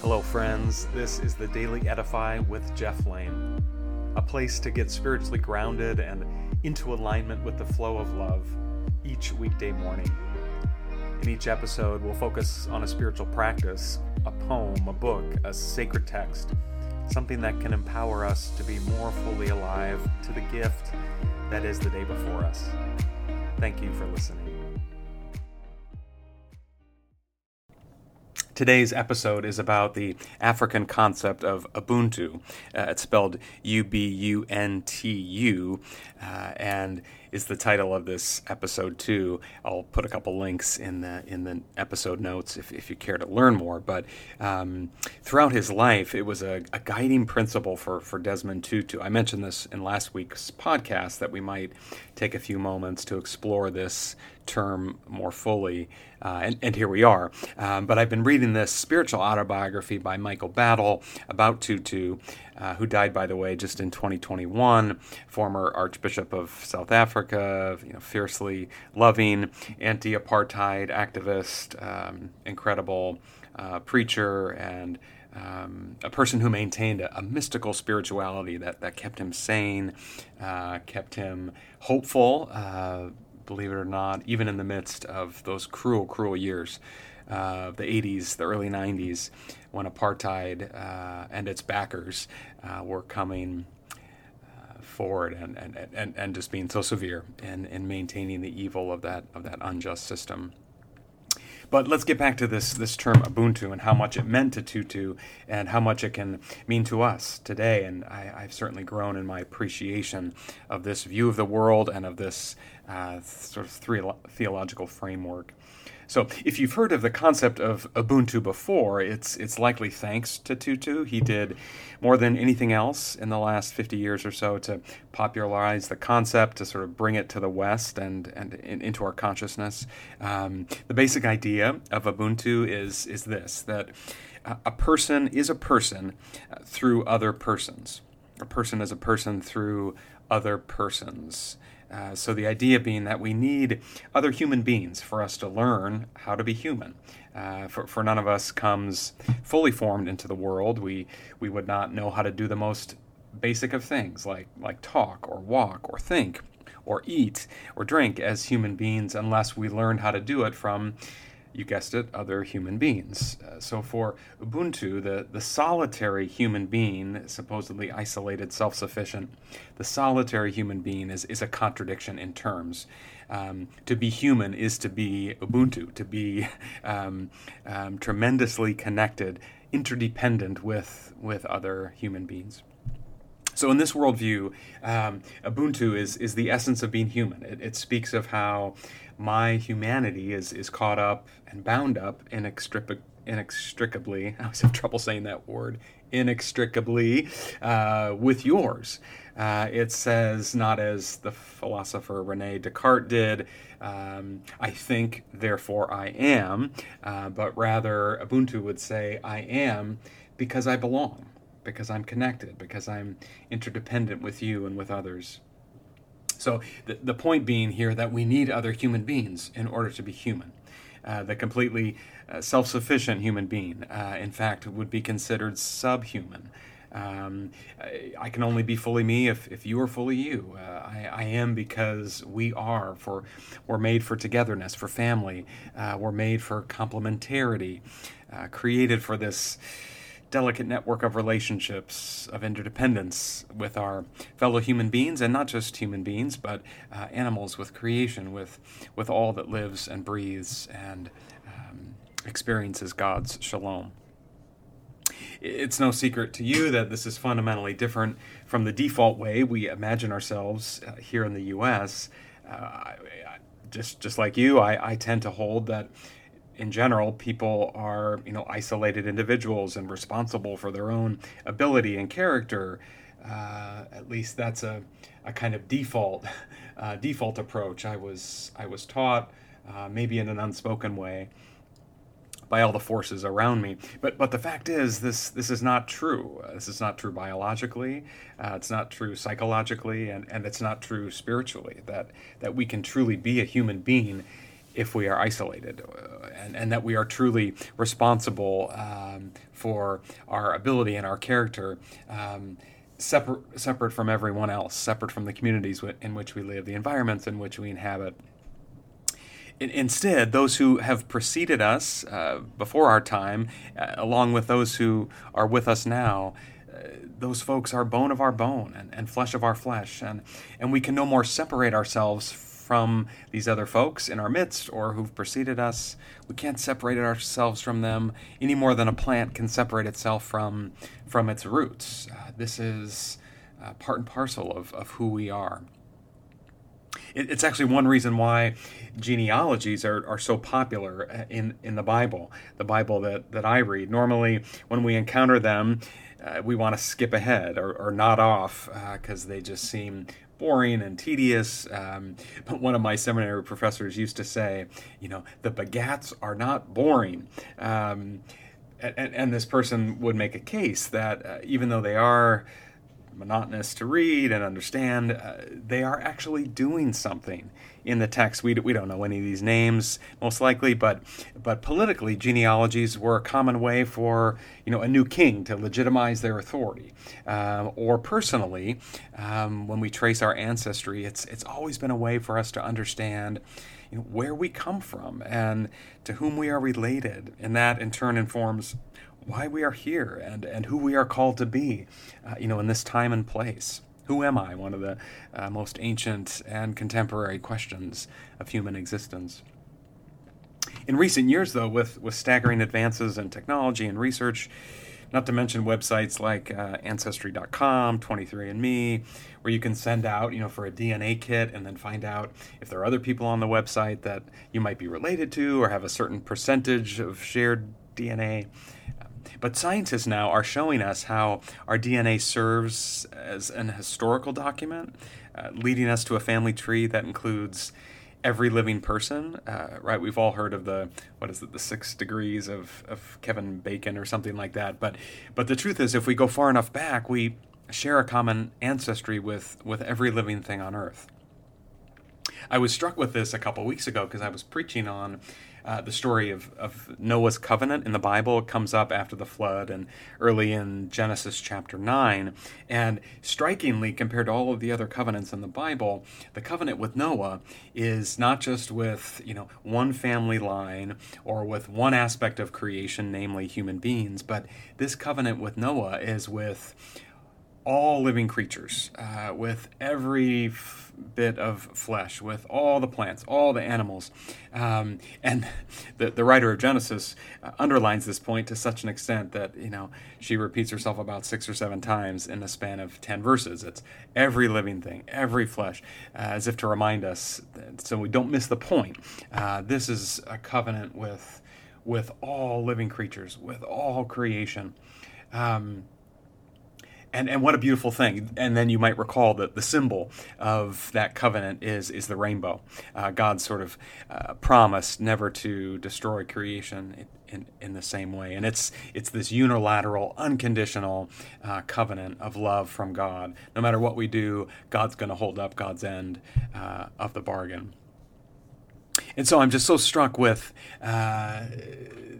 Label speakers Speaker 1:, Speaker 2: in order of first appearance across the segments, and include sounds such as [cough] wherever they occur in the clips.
Speaker 1: Hello, friends. This is the Daily Edify with Jeff Lane, a place to get spiritually grounded and into alignment with the flow of love each weekday morning. In each episode, we'll focus on a spiritual practice, a poem, a book, a sacred text, something that can empower us to be more fully alive to the gift that is the day before us. Thank you for listening. Today's episode is about the African concept of Ubuntu. Uh, it's spelled U B U N T U, uh, and is the title of this episode too. I'll put a couple links in the in the episode notes if, if you care to learn more. But um, throughout his life, it was a, a, guiding principle for for Desmond Tutu. I mentioned this in last week's podcast that we might take a few moments to explore this term more fully, uh, and, and, here we are. Um, but I've been reading this spiritual autobiography by Michael Battle about Tutu, uh, who died, by the way, just in 2021, former Archbishop of South Africa, you know, fiercely loving, anti-apartheid activist, um, incredible uh, preacher, and um, a person who maintained a, a, mystical spirituality that, that kept him sane, uh, kept him hopeful, uh, believe it or not, even in the midst of those cruel, cruel years. Uh, the 80s, the early 90s, when apartheid uh, and its backers uh, were coming uh, forward and, and, and, and just being so severe in, in maintaining the evil of that, of that unjust system. But let's get back to this this term Ubuntu and how much it meant to Tutu and how much it can mean to us today. And I, have certainly grown in my appreciation of this view of the world and of this uh, sort of three, theological framework. So, if you've heard of the concept of Ubuntu before, it's it's likely thanks to Tutu. He did more than anything else in the last 50 years or so to popularize the concept, to sort of bring it to the West and and in, into our consciousness. Um, the basic idea of Ubuntu is is this: that a person is a person uh, through other persons. A person is a person through other persons. Uh, so the idea being that we need other human beings for us to learn how to be human. Uh, for, for none of us comes fully formed into the world. We we would not know how to do the most basic of things like like talk or walk or think or eat or drink as human beings unless we learn how to do it from you guessed it, other human beings. Uh, so for Ubuntu, the, the solitary human being, supposedly isolated, self sufficient, the solitary human being is, is a contradiction in terms. Um, to be human is to be Ubuntu, to be [laughs] um, um, tremendously connected, interdependent with, with other human beings. So, in this worldview, um, Ubuntu is, is the essence of being human. It, it speaks of how my humanity is, is caught up and bound up inextric- inextricably. [laughs] I always have trouble saying that word inextricably uh, with yours. Uh, it says, not as the philosopher Rene Descartes did, um, I think, therefore I am, uh, but rather Ubuntu would say, I am because I belong because I'm connected, because I'm interdependent with you and with others. So, the, the point being here that we need other human beings in order to be human. Uh, the completely uh, self sufficient human being, uh, in fact, would be considered subhuman. Um, I, I, can only be fully me if, if you are fully you. Uh, I, I, am because we are. For we're made for togetherness, for family. Uh, we're made for complementarity, uh, created for this delicate network of relationships, of interdependence with our fellow human beings, and not just human beings, but uh, animals with creation, with, with all that lives and breathes and um, experiences God's shalom. It's no secret to you that this is fundamentally different from the default way we imagine ourselves uh, here in the U.S. Uh, just just like you, I, I tend to hold that in general, people are you know isolated individuals and responsible for their own ability and character. Uh, at least that's a, a kind of default [laughs] uh, default approach. I was I was taught, uh, maybe in an unspoken way, by all the forces around me. But but the fact is, this this is not true. Uh, this is not true biologically. Uh, it's not true psychologically, and, and it's not true spiritually. That that we can truly be a human being if we are isolated, uh, and, and that we are truly responsible um, for our ability and our character. Um, separate, separate from everyone else, separate from the communities in which we live, the environments in which we inhabit. Instead, those who have preceded us uh, before our time, uh, along with those who are with us now, uh, those folks are bone of our bone and, and flesh of our flesh, and, and we can no more separate ourselves from these other folks in our midst or who've preceded us. We can't separate ourselves from them any more than a plant can separate itself from, from its roots. Uh, this is uh, part and parcel of, of who we are. It, it's actually one reason why genealogies are, are so popular uh, in, in the Bible, the Bible that, that I read. Normally, when we encounter them, uh, we want to skip ahead or, or nod off because uh, they just seem boring and tedious. Um, [laughs] but one of my seminary professors used to say, you know, the begats are not boring. Um, and, and, this person would make a case that uh, even though they are monotonous to read and understand, uh, they are actually doing something in the text. We, we don't know any of these names, most likely, but but politically, genealogies were a common way for you know a new king to legitimize their authority. Um, or personally, um, when we trace our ancestry, it's it's always been a way for us to understand you know, where we come from and to whom we are related, and that in turn informs why we are here and, and who we are called to be, uh, you know, in this time and place. Who am I? One of the uh, most ancient and contemporary questions of human existence. In recent years, though, with, with staggering advances in technology and research, not to mention websites like uh, Ancestry.com, 23andMe, where you can send out, you know, for a DNA kit and then find out if there are other people on the website that you might be related to or have a certain percentage of shared DNA. But scientists now are showing us how our DNA serves as an historical document, uh, leading us to a family tree that includes every living person. Uh, right? We've all heard of the what is it, the six degrees of, of Kevin Bacon or something like that. But but the truth is, if we go far enough back, we share a common ancestry with with every living thing on Earth. I was struck with this a couple weeks ago because I was preaching on uh, the story of, of Noah's covenant in the Bible. It comes up after the flood and early in Genesis chapter 9. And strikingly, compared to all of the other covenants in the Bible, the covenant with Noah is not just with, you know, one family line or with one aspect of creation, namely human beings, but this covenant with Noah is with all living creatures, uh, with every bit of flesh, with all the plants, all the animals. Um, and the, the writer of Genesis uh, underlines this point to such an extent that, you know, she repeats herself about six or seven times in the span of 10 verses. It's every living thing, every flesh, uh, as if to remind us, that, so we don't miss the point. Uh, this is a covenant with, with all living creatures, with all creation. Um, and and what a beautiful thing. And then you might recall that the symbol of that covenant is is the rainbow. Uh, sort of uh, promise never to destroy creation in, in the same way. And it's it's this unilateral unconditional uh, covenant of love from god. No matter what we do god's going to hold up god's end uh, of the bargain and so i'm just so struck with uh,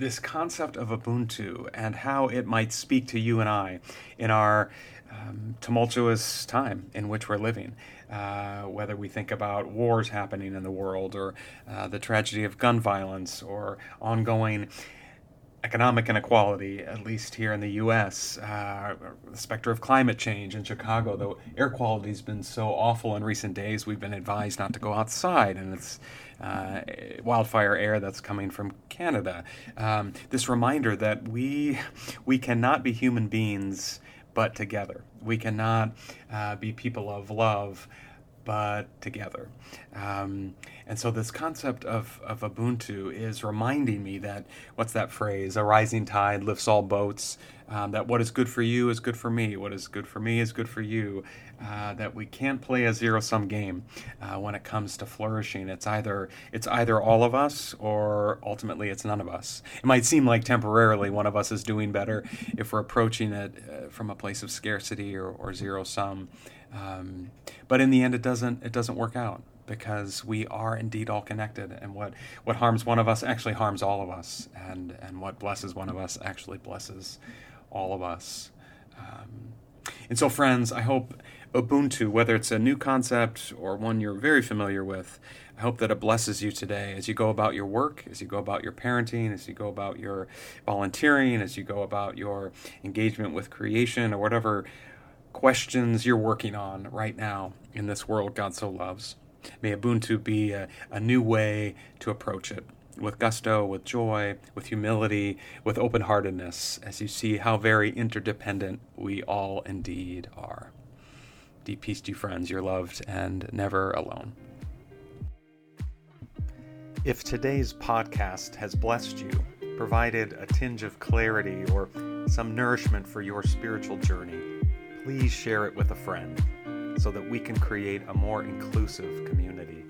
Speaker 1: this concept of Ubuntu and how it might speak to you and I in our um, tumultuous time in which we're living. Uh, whether we think about wars happening in the world or uh, the tragedy of gun violence or ongoing economic inequality, at least here in the U.S., uh, the specter of climate change in Chicago, the air quality's been so awful in recent days, we've been advised not to go outside, and it's uh, wildfire air that's coming from Canada. Um, this reminder that we we cannot be human beings but together. We cannot uh, be people of love but together. Um, and so this concept of, of Ubuntu is reminding me that what's that phrase? A rising tide lifts all boats. Um, that what is good for you is good for me. What is good for me is good for you. Uh, that we can't play a zero sum game uh, when it comes to flourishing. It's either it's either all of us or ultimately it's none of us. It might seem like temporarily one of us is doing better if we're approaching it uh, from a place of scarcity or, or zero sum. Um, but in the end, it doesn't it doesn't work out because we are indeed all connected, and what, what harms one of us actually harms all of us, and, and what blesses one of us actually blesses all of us. Um, and so, friends, I hope Ubuntu, whether it's a new concept or one you're very familiar with, I hope that it blesses you today as you go about your work, as you go about your parenting, as you go about your volunteering, as you go about your engagement with creation, or whatever questions you're working on right now in this world God so loves. May Ubuntu be a, a new way to approach it with gusto, with joy, with humility, with open heartedness, as you see how very interdependent we all indeed are. Deep peace to you, friends. You're loved and never alone. If today's podcast has blessed you, provided a tinge of clarity or some nourishment for your spiritual journey, please share it with a friend so that we can create a more inclusive community.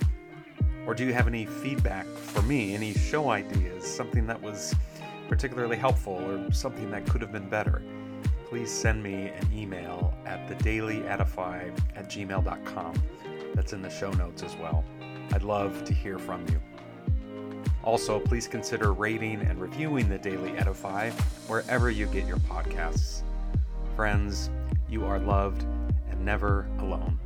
Speaker 1: Or do you have any feedback for me, any show ideas, something that was particularly helpful or something that could have been better? Please send me an email at thedailyedify at gmail.com. That's in the show notes as well. I'd love to hear from you. Also, please consider rating and reviewing the Daily Edify wherever you get your podcasts. Friends, you are loved and never alone.